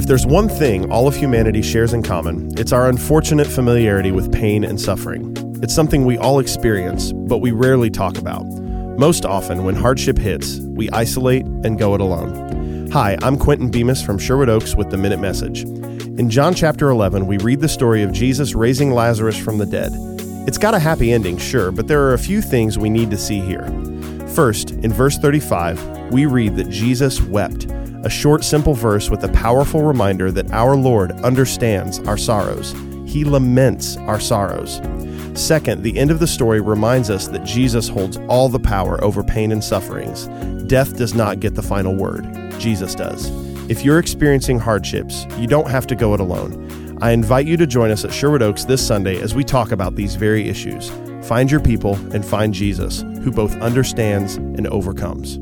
If there's one thing all of humanity shares in common, it's our unfortunate familiarity with pain and suffering. It's something we all experience, but we rarely talk about. Most often, when hardship hits, we isolate and go it alone. Hi, I'm Quentin Bemis from Sherwood Oaks with the Minute Message. In John chapter 11, we read the story of Jesus raising Lazarus from the dead. It's got a happy ending, sure, but there are a few things we need to see here. First, in verse 35, we read that Jesus wept, a short, simple verse with a powerful reminder that our Lord understands our sorrows. He laments our sorrows. Second, the end of the story reminds us that Jesus holds all the power over pain and sufferings. Death does not get the final word, Jesus does. If you're experiencing hardships, you don't have to go it alone. I invite you to join us at Sherwood Oaks this Sunday as we talk about these very issues. Find your people and find Jesus, who both understands and overcomes.